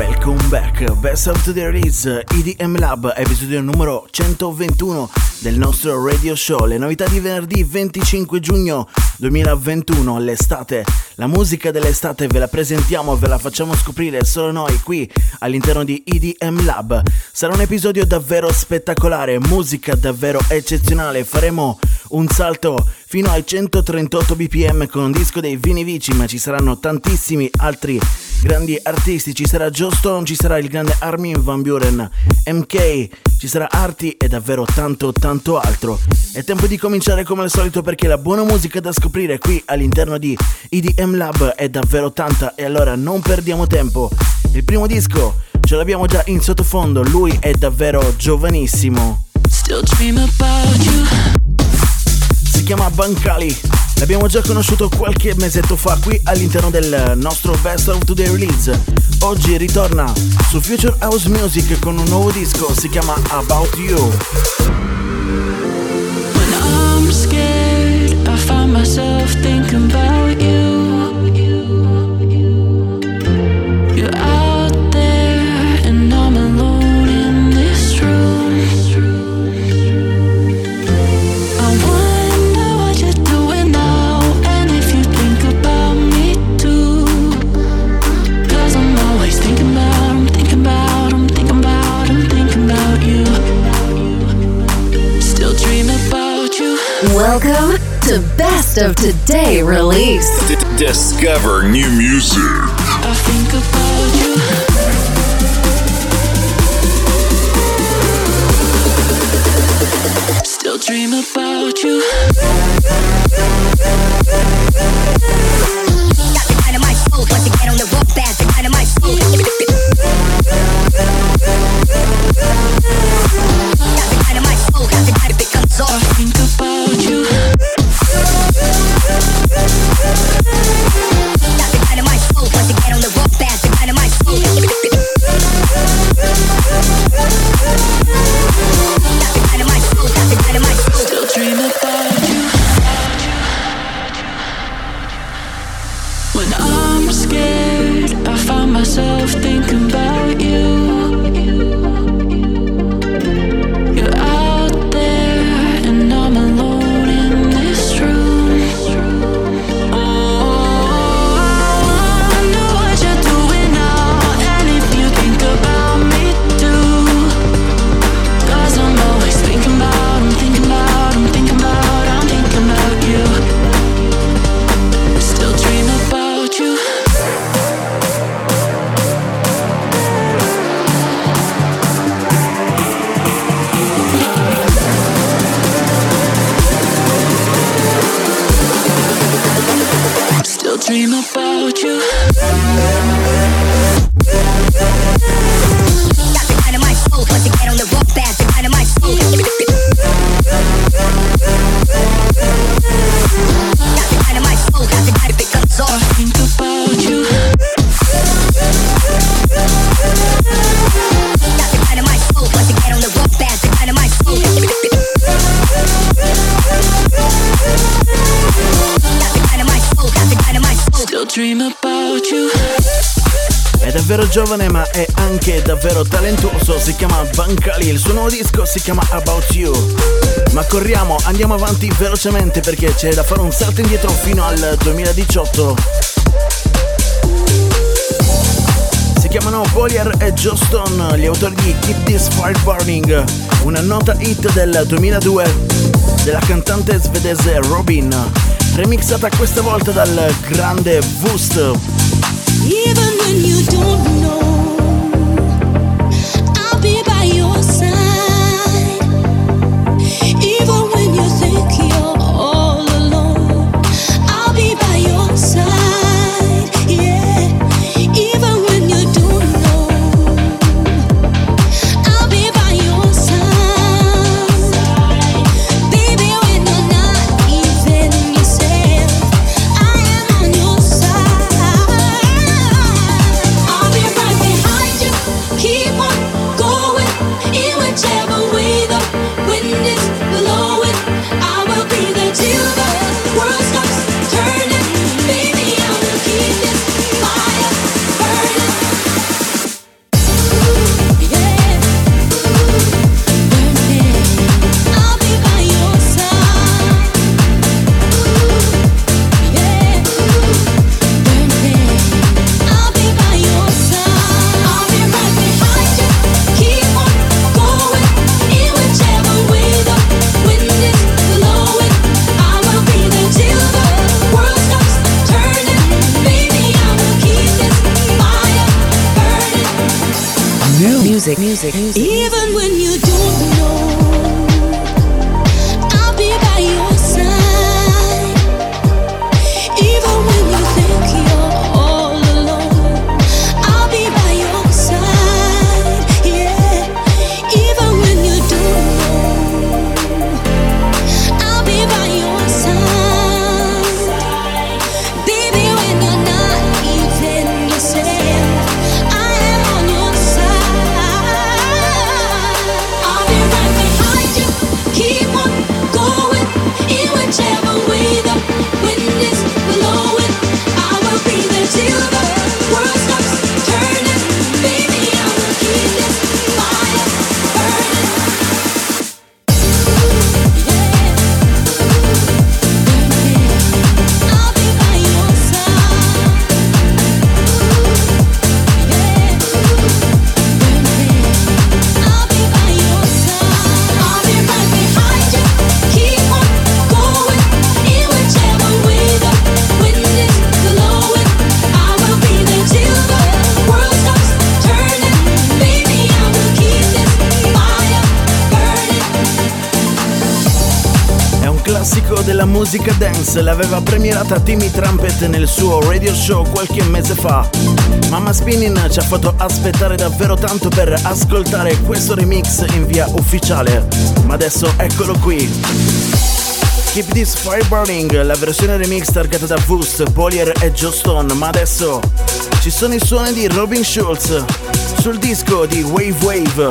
welcome back. Best of the Release EDM Lab, episodio numero 121 del nostro radio show. Le novità di venerdì 25 giugno 2021, l'estate. La musica dell'estate ve la presentiamo, ve la facciamo scoprire solo noi qui all'interno di EDM Lab. Sarà un episodio davvero spettacolare, musica davvero eccezionale. Faremo un salto fino ai 138 bpm con un disco dei Vini Vici, ma ci saranno tantissimi altri grandi artisti. Ci sarà Joe Stone, ci sarà il grande Armin Van Buren, MK, ci sarà Arti e davvero tanto tanto altro. È tempo di cominciare come al solito perché la buona musica da scoprire qui all'interno di EDM Lab è davvero tanta e allora non perdiamo tempo. Il primo disco ce l'abbiamo già in sottofondo, lui è davvero giovanissimo. Still dream about you. Chiama Bancali. L'abbiamo già conosciuto qualche mesetto fa qui all'interno del nostro Best of Today Release. Oggi ritorna su Future House Music con un nuovo disco, si chiama About You. When I'm scared, I find myself thinking about you. Today release. D- discover new music. I think about you. Still dream about you. Got the dynamite soul, once again on the rock band, the dynamite giovane ma è anche davvero talentuoso, si chiama Bancali, il suo nuovo disco si chiama About You. Ma corriamo, andiamo avanti velocemente perché c'è da fare un salto indietro fino al 2018. Si chiamano Polier e Joe Stone, gli autori di Keep This Fire Burning, una nota hit del 2002 della cantante svedese Robin, remixata questa volta dal grande Wust. When you don't know, music, music, music. Premierata Timmy Trumpet nel suo radio show qualche mese fa. Mamma Spinning ci ha fatto aspettare davvero tanto per ascoltare questo remix in via ufficiale, ma adesso eccolo qui. Keep This Fire Burning, la versione remix targata da Woost, Polier e Joe Stone, ma adesso ci sono i suoni di Robin Schulz sul disco di Wave Wave.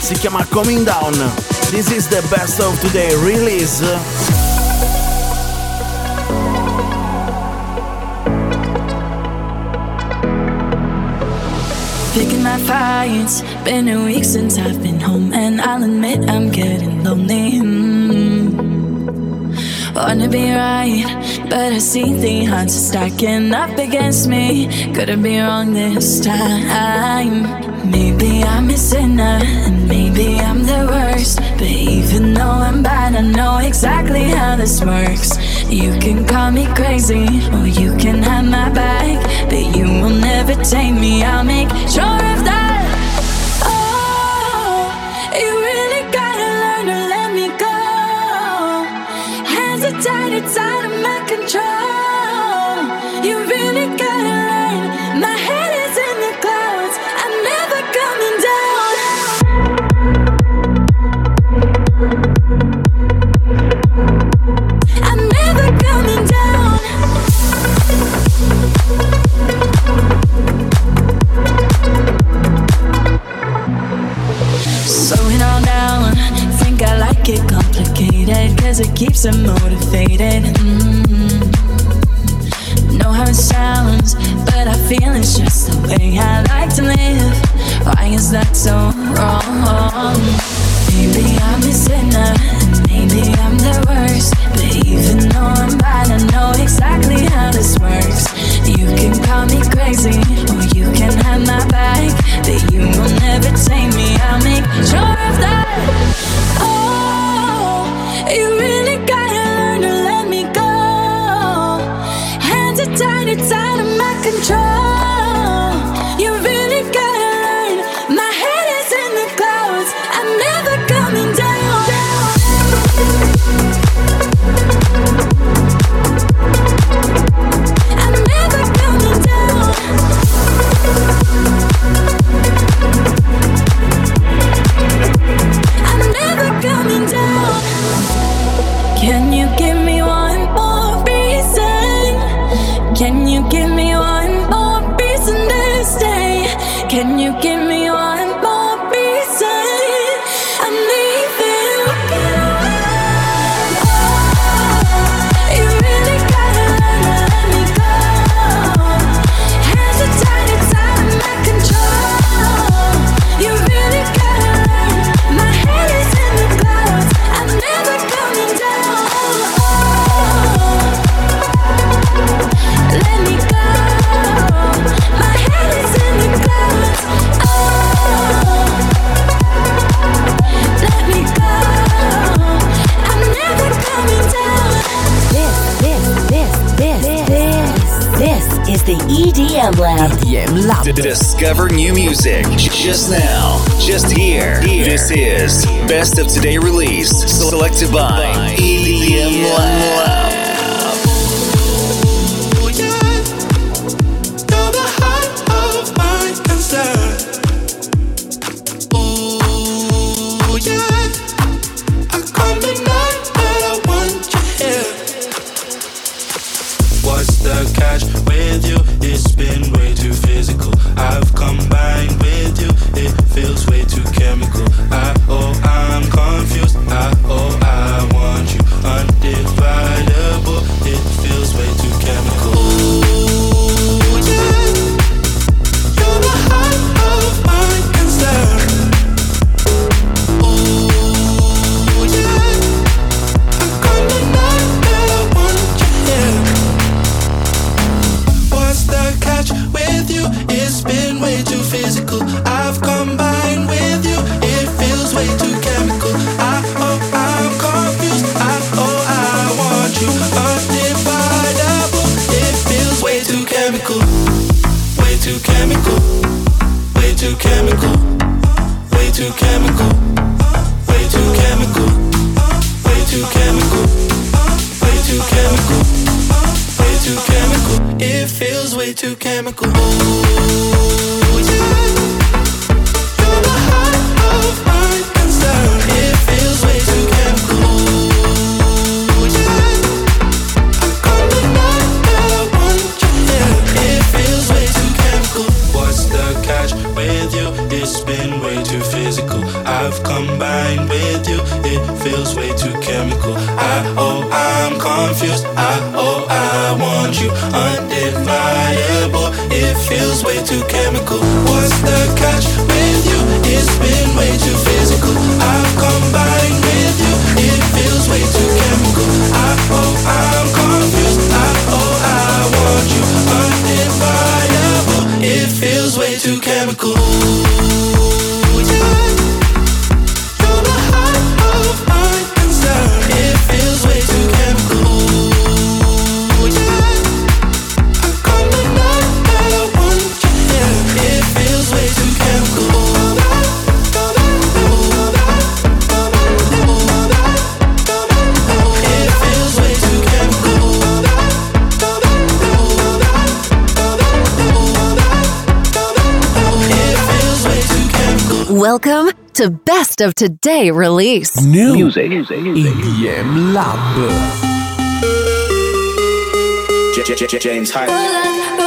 Si chiama Coming Down. This is the best of today release. Fights. Been a week since I've been home, and I'll admit I'm getting lonely. Mm. Wanna be right, but I see the odds stacking up against me. Couldn't be wrong this time. Maybe I'm a sinner, and maybe I'm the worst. But even though I'm bad, I know exactly how this works. You can call me crazy, or you can have my back, but you will never take me. I'll make sure it motivated. Mm. Know how it sounds, but I feel it's just the way I like to live. Why is that so wrong? Maybe I'm a sinner, maybe I'm the worst. But even though I'm bad, I know exactly how this works. You can call me crazy, or you can have my back, but you will never take me. Welcome to Best of Today Release. New music. EDM Lab. James Hyde.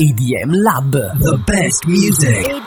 EDM Lab, the best music.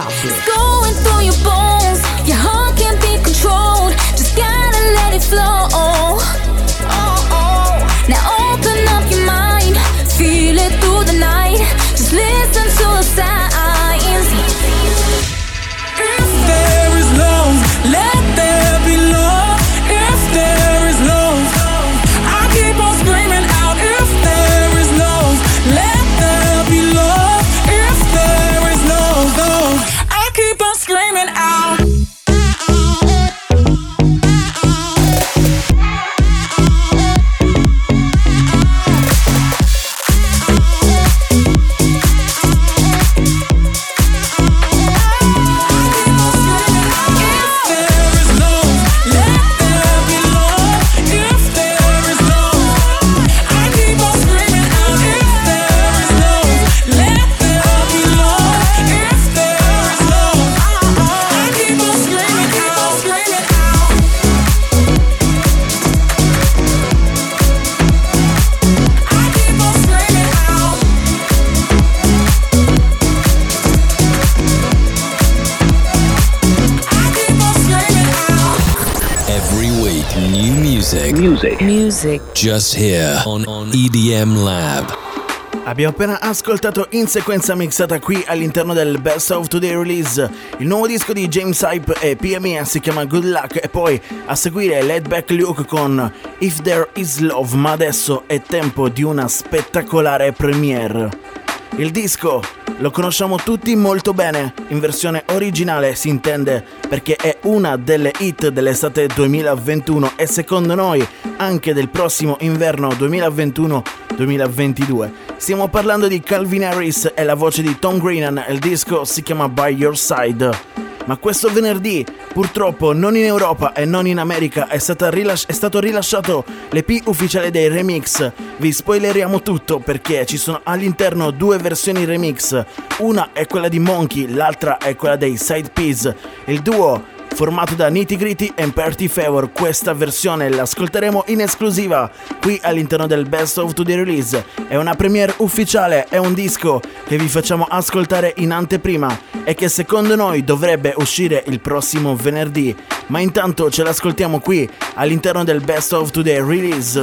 Lab. It's Music. Just here on, on EDM Lab. Abbiamo appena ascoltato in sequenza mixata qui all'interno del Best of Today Release il nuovo disco di James Hype e PME si chiama Good Luck e poi a seguire Let Back Luke con If There Is Love ma adesso è tempo di una spettacolare premiere. Il disco lo conosciamo tutti molto bene, in versione originale si intende perché è una delle hit dell'estate 2021 e secondo noi anche del prossimo inverno 2021-2022. Stiamo parlando di Calvin Harris e la voce di Tom Greenan, il disco si chiama By Your Side. Ma questo venerdì, purtroppo non in Europa e non in America, è, stata rilas- è stato rilasciato l'EP ufficiale dei remix. Vi spoileriamo tutto perché ci sono all'interno due versioni remix. Una è quella di Monkey, l'altra è quella dei Side Peas. Il duo formato da Nitty Gritty e Party Favor. Questa versione l'ascolteremo in esclusiva qui all'interno del Best of Today Release. È una premiere ufficiale, è un disco che vi facciamo ascoltare in anteprima e che secondo noi dovrebbe uscire il prossimo venerdì. Ma intanto ce l'ascoltiamo qui all'interno del Best of Today Release.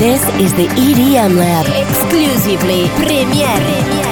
This is the EDM Lab. Exclusively Premiere.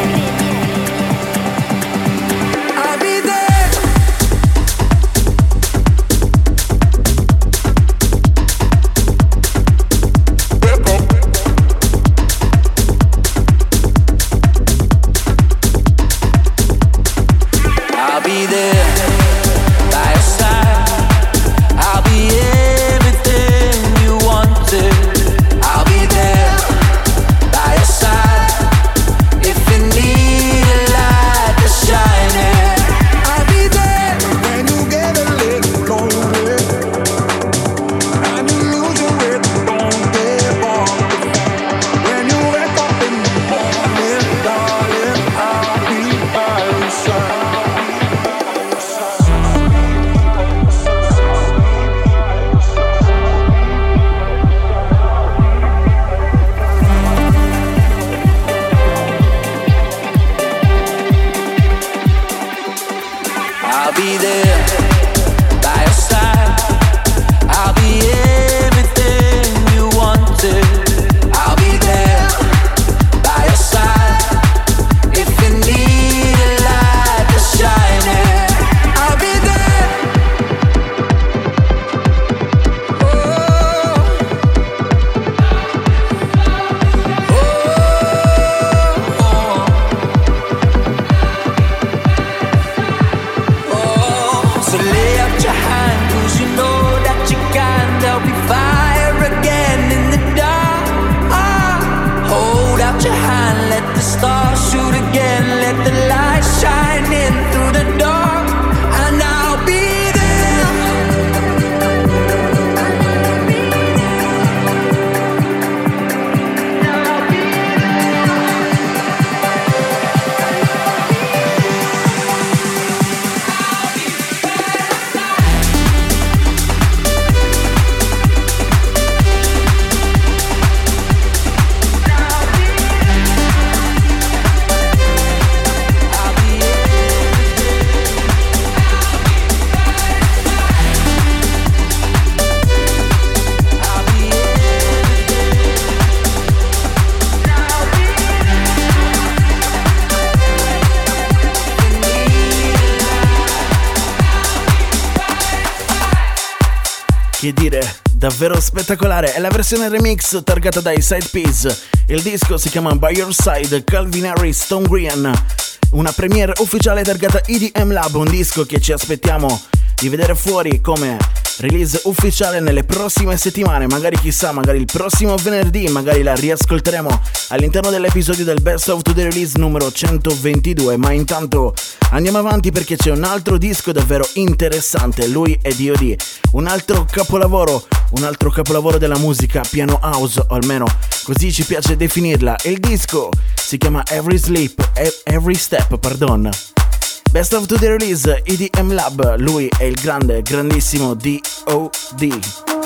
Davvero spettacolare, è la versione remix targata dai Side Piece. Il disco si chiama By Your Side, Calvin Harris, Stone Green. Una premiere ufficiale targata EDM Lab, un disco che ci aspettiamo di vedere fuori come release ufficiale nelle prossime settimane, magari chissà, magari il prossimo venerdì, magari la riascolteremo all'interno dell'episodio del Best of the Release numero 122, ma intanto andiamo avanti perché c'è un altro disco davvero interessante, lui è D.O.D., un altro capolavoro, un altro capolavoro della musica piano house, o almeno così ci piace definirla. Il disco si chiama Every Sleep, Every Step, pardon. Best of the Release, EDM Lab, lui è il grande, grandissimo D.O.D.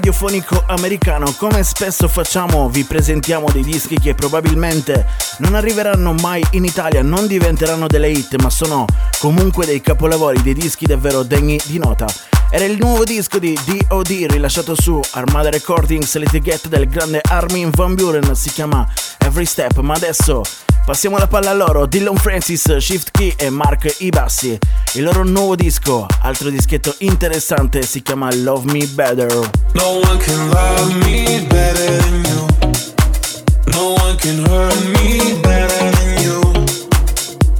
radiofonico americano. Come spesso facciamo, vi presentiamo dei dischi che probabilmente non arriveranno mai in Italia, non diventeranno delle hit, ma sono comunque dei capolavori, dei dischi davvero degni di nota. Era il nuovo disco di D.O.D. rilasciato su Armada Recordings Get del grande Armin Van Buren, si chiama Every Step, ma adesso passiamo la palla loro, Dylan Francis, Shift Key e Mark Ibassi. Il loro nuovo disco, altro dischetto interessante, si chiama Love Me Better. No one can love me better than you. No one can hurt me better than you.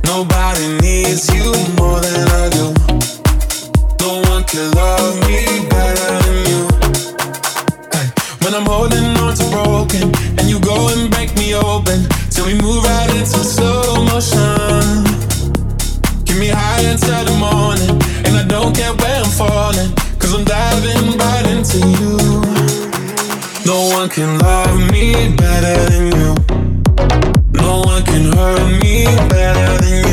Nobody needs you more than I do. No one can love me better than you. When I'm holding on to broken and you go and break me open, till we move right into slow motion. Get me high until the morning, and I don't care where I'm falling, cause I'm diving right into you. No one can love me better than you. No one can hurt me better than you.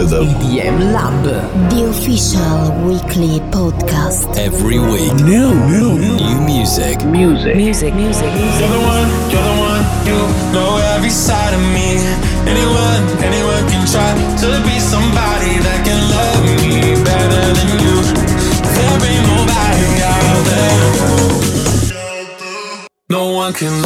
To the EDM Lab. The official weekly podcast. every week new new new music Music. Music. Music. You're the one, you're the one, you know every side of me. Anyone, anyone can try to be somebody that can love me better than you. There ain't nobody out there. No one can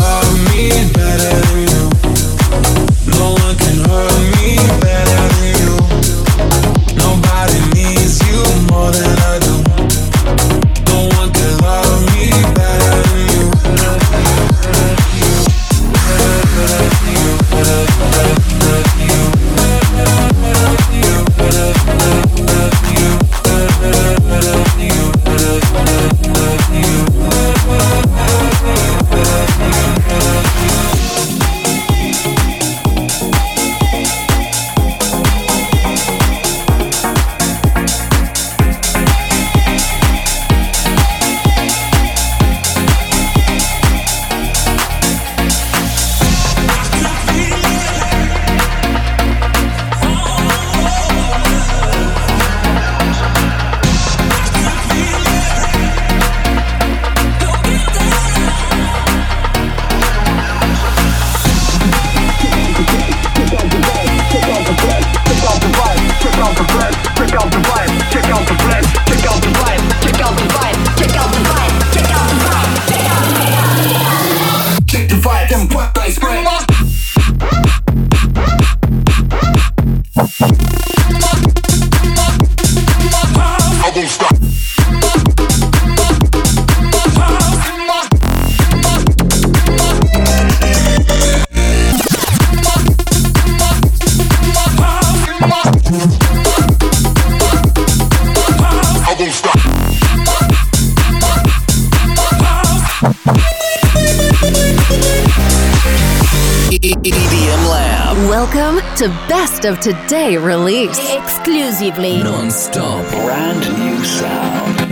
Best of Today release. Exclusively. non-stop Brand new sound.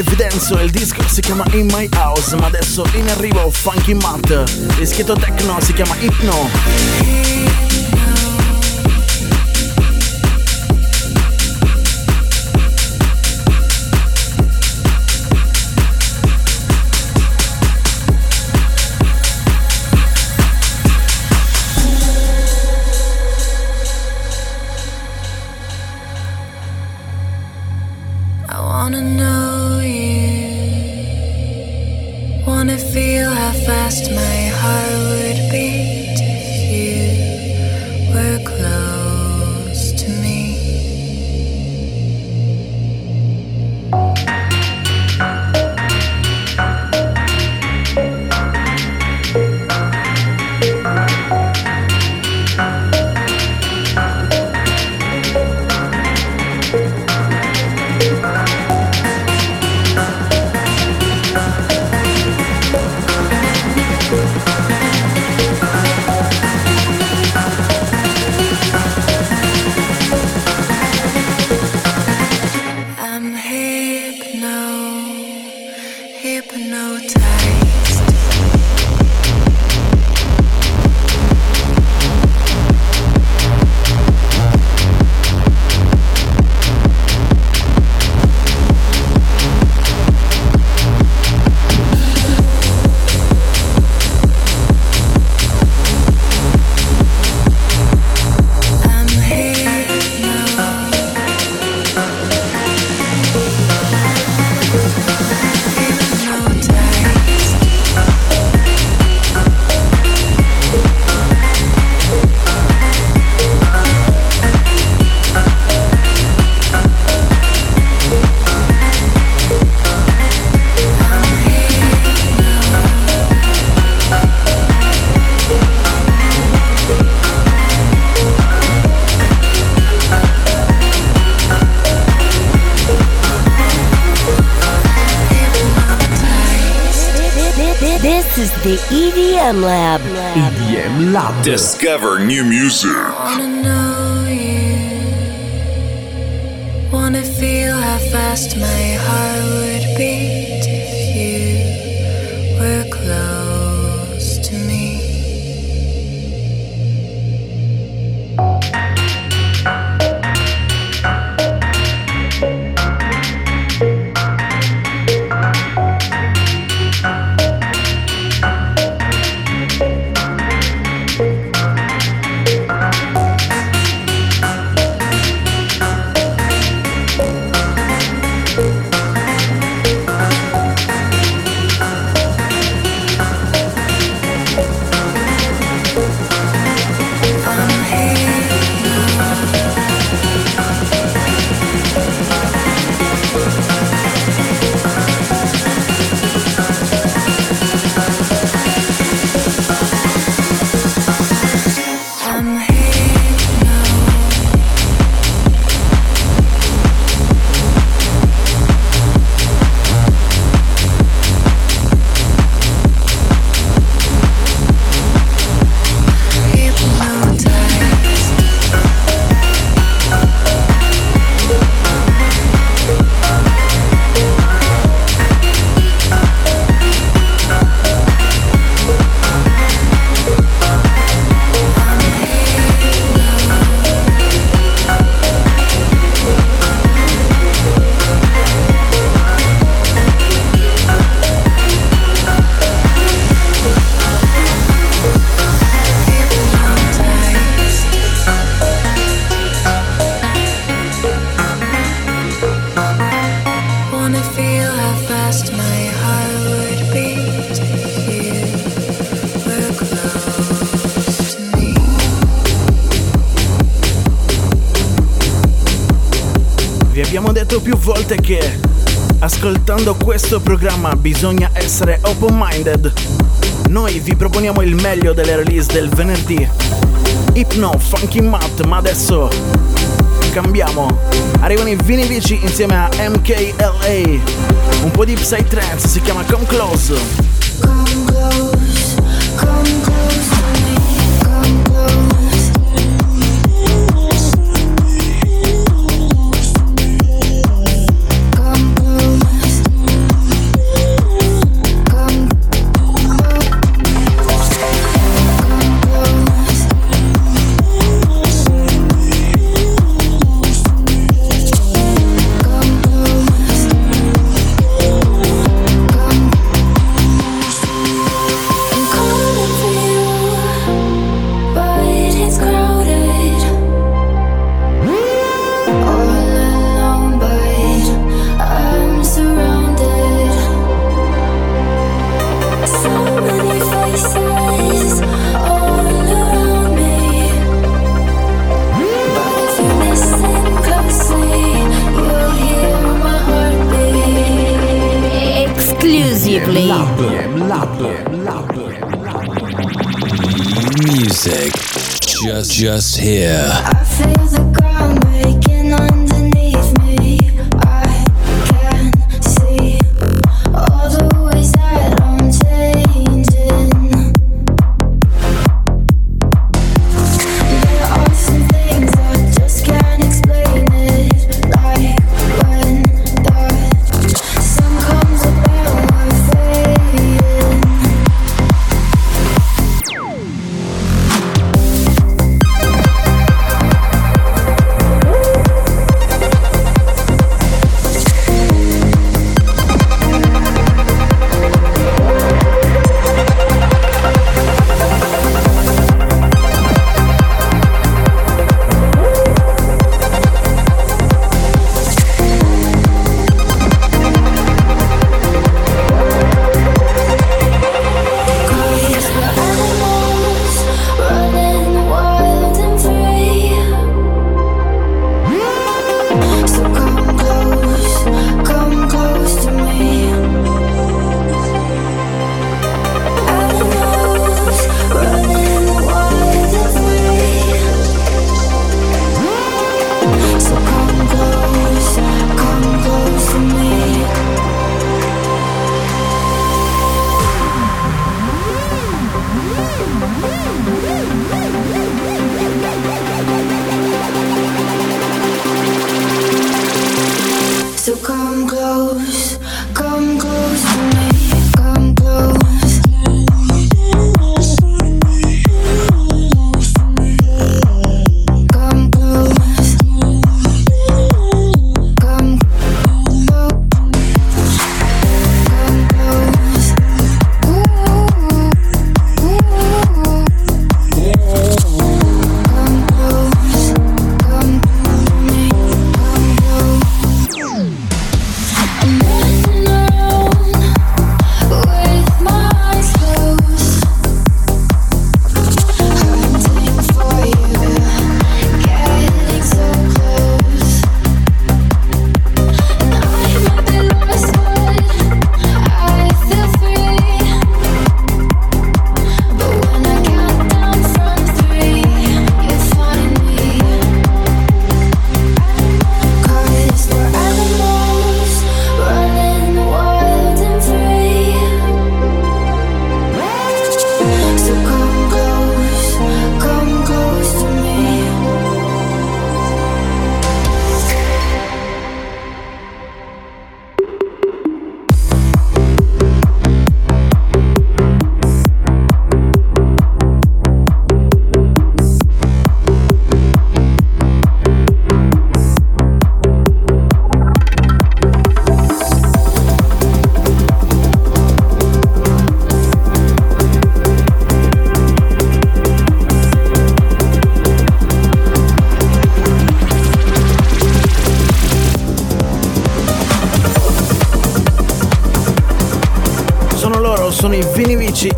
Evidenzo il disco si chiama In My House ma adesso in arrivo Funky Matt, il schietto techno si chiama Hypno new music. Questo programma bisogna essere open-minded. Noi vi proponiamo il meglio delle release del venerdì. Hypno, Funky Mat, ma adesso cambiamo. Arrivano i Vini Vici insieme a MKLA. Un po' di Psytrance, si chiama Come Close.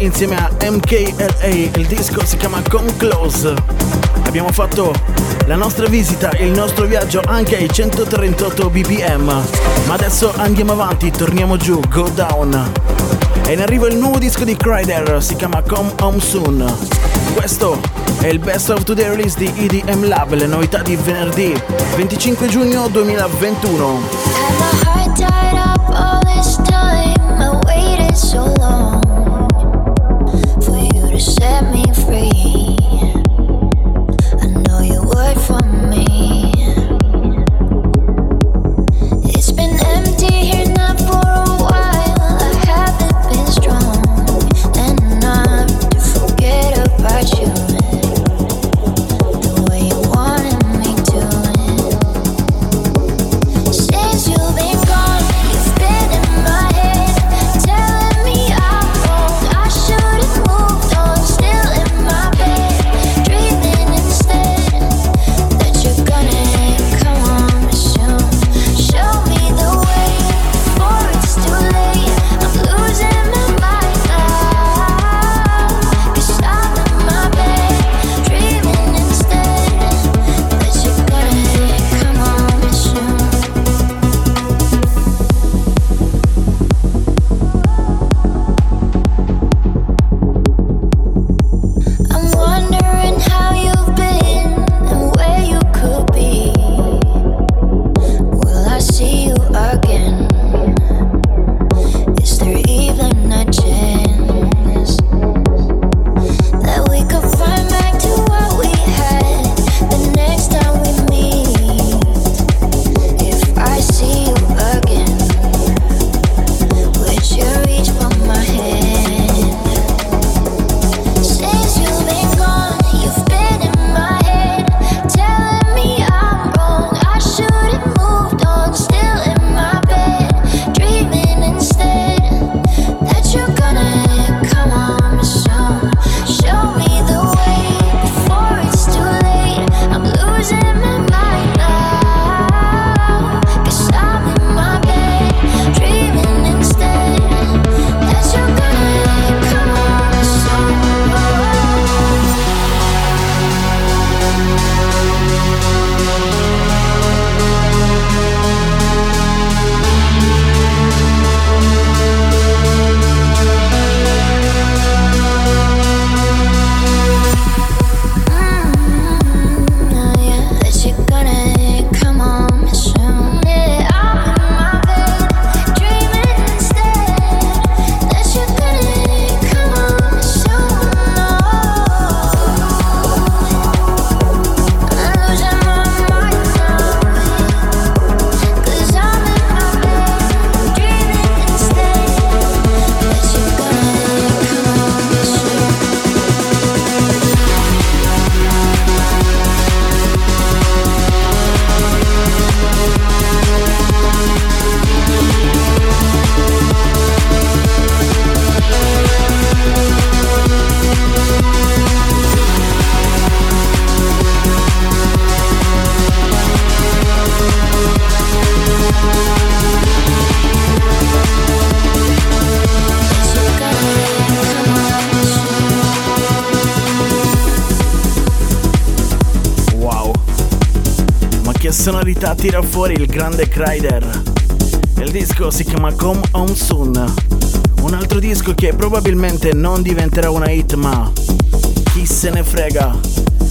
Insieme a MKLA, il disco si chiama Come Close. Abbiamo fatto la nostra visita, il nostro viaggio anche ai 138 bpm, ma adesso andiamo avanti, torniamo giù, go down. E in arrivo il nuovo disco di Kryder, si chiama Come Home Soon. Questo è il best of today release di EDM Lab, le novità di venerdì 25 giugno 2021. Tira fuori il grande Kryder. Il disco si chiama Come Home Soon. Un altro disco che probabilmente non diventerà una hit, ma chi se ne frega.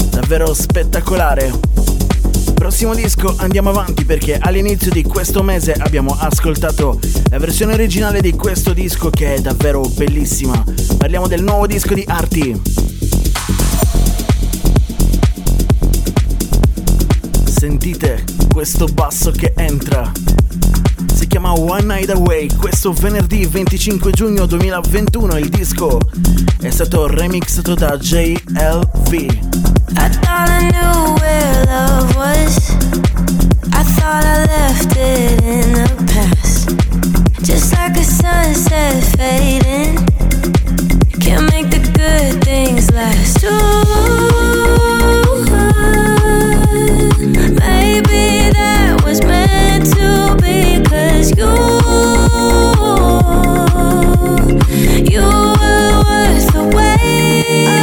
Davvero spettacolare. Prossimo disco andiamo avanti perché all'inizio di questo mese abbiamo ascoltato la versione originale di questo disco che è davvero bellissima. Parliamo del nuovo disco di Arti. Sentite questo basso che entra. Si chiama One Night Away. Questo venerdì 25 giugno 2021 il disco è stato remixato da JLV. I thought I knew where love was. I thought I left it in the past. Just like a sunset fading. Can't make the good things last. Ooh, maybe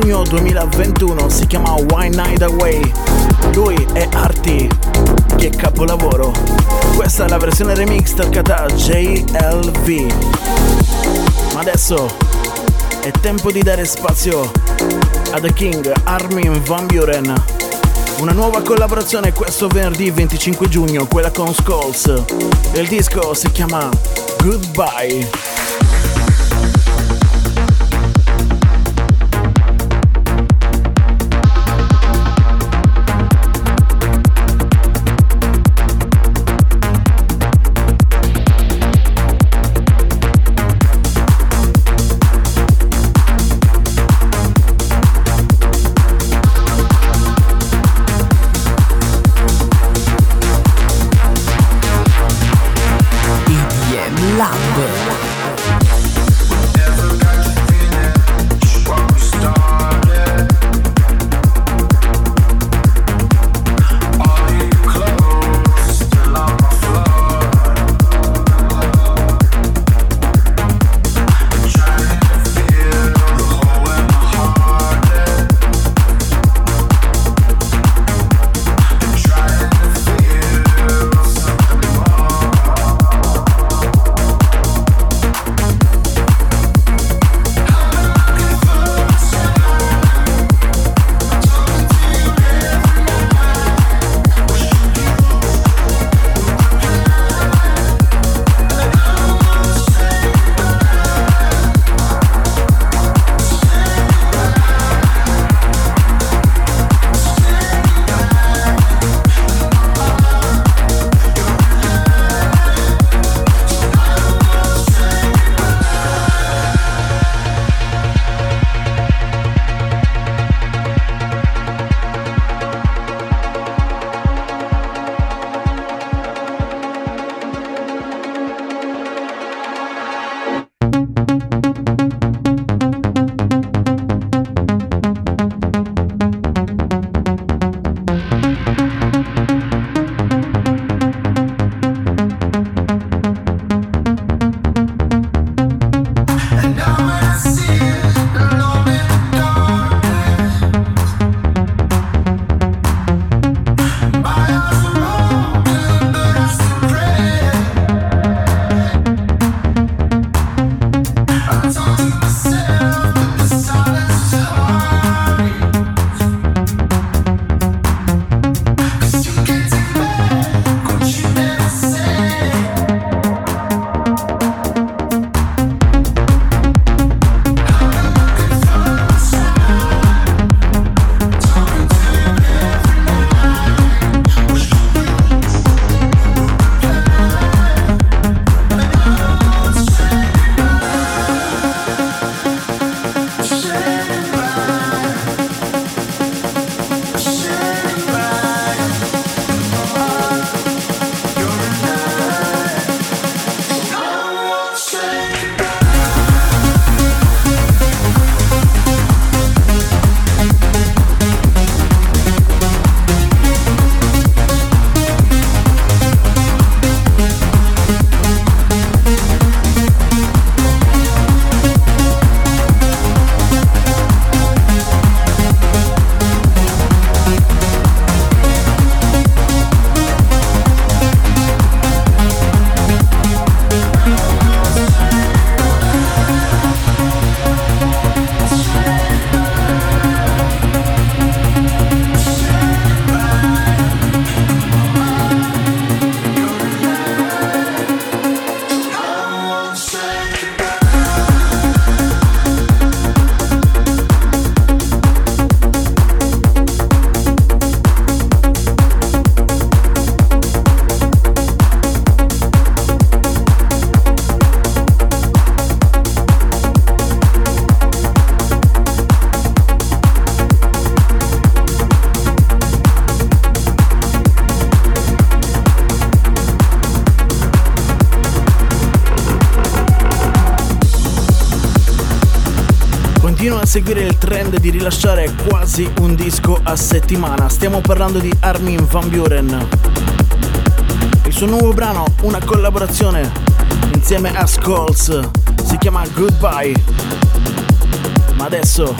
giugno 2021 si chiama Why Night Away. Lui è Arti, che è capolavoro. Questa è la versione remix toccata JLV. Ma adesso è tempo di dare spazio a The King Armin Van Buren. Una nuova collaborazione questo venerdì 25 giugno, quella con Skulls. Il disco si chiama Goodbye. Seguire il trend di rilasciare quasi un disco a settimana. Stiamo parlando di Armin Van Buren. Il suo nuovo brano, una collaborazione insieme a Skulls, si chiama Goodbye. Ma adesso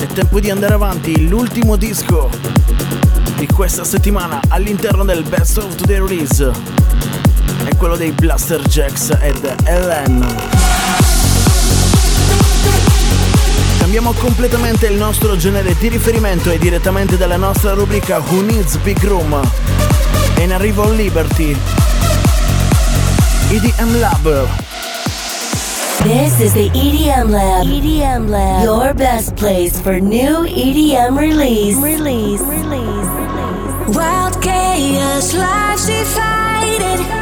è tempo di andare avanti, l'ultimo disco di questa settimana all'interno del Best of Today Release è quello dei Blaster Jacks ed Ellen. Cambiamo completamente il nostro genere di riferimento e direttamente dalla nostra rubrica Who Needs Big Room. E in arrivo Liberty. EDM Lab. This is the EDM Lab. EDM Lab. Your best place for new EDM release. Release. Release. Wild chaos, life's divided.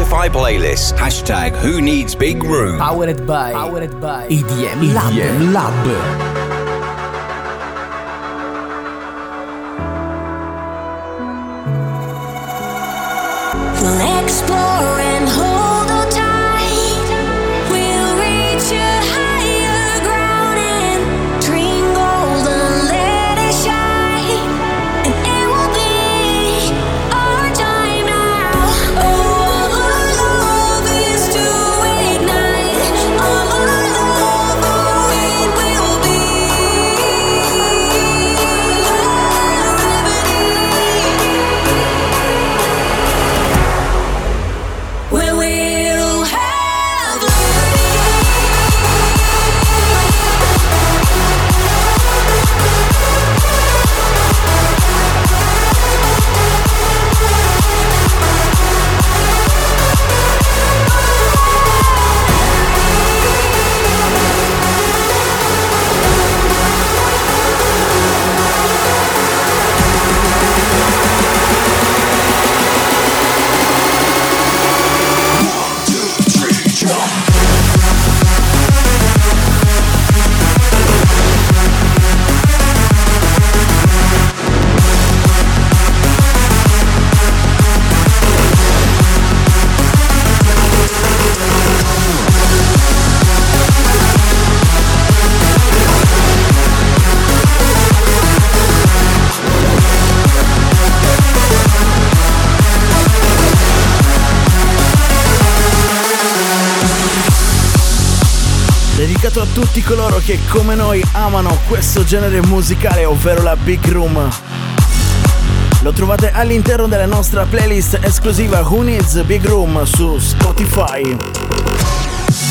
Spotify playlist. Hashtag Who Needs Big Room. Powered by, powered by EDM Lab. EDM Lab. Tutti coloro che come noi amano questo genere musicale, ovvero la Big Room. Lo trovate all'interno della nostra playlist esclusiva Who Needs Big Room su Spotify.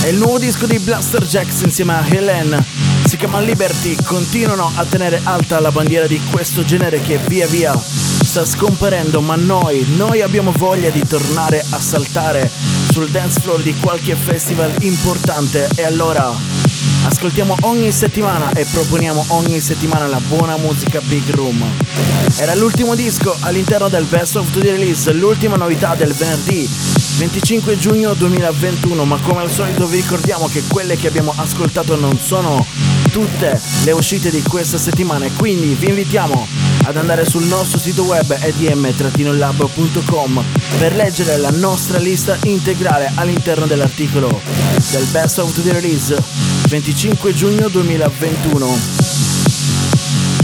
È il nuovo disco di Blaster Jacks insieme a Helen. Si chiama Liberty. Continuano a tenere alta la bandiera di questo genere che via via sta scomparendo, ma noi, noi abbiamo voglia di tornare a saltare sul dance floor di qualche festival importante e allora ascoltiamo ogni settimana e proponiamo ogni settimana la buona musica Big Room. Era l'ultimo disco all'interno del Best of the Release, l'ultima novità del venerdì 25 giugno 2021, ma come al solito vi ricordiamo che quelle che abbiamo ascoltato non sono tutte le uscite di questa settimana quindi vi invitiamo ad andare sul nostro sito web edm-lab.com per leggere la nostra lista integrale all'interno dell'articolo del Best of the Release 25 giugno 2021.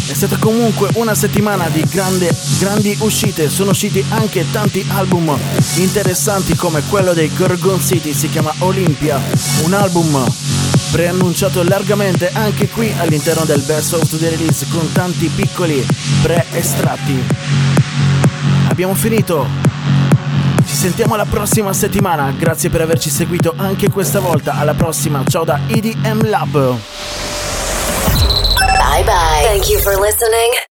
È stata comunque una settimana di grande, grandi uscite, sono usciti anche tanti album interessanti come quello dei Gorgon City, si chiama Olympia, un album preannunciato largamente anche qui all'interno del Best of the Release con tanti piccoli pre-estratti. Abbiamo finito. Ci sentiamo la prossima settimana, grazie per averci seguito anche questa volta, alla prossima, ciao da EDM Lab. Bye bye. Thank you for listening.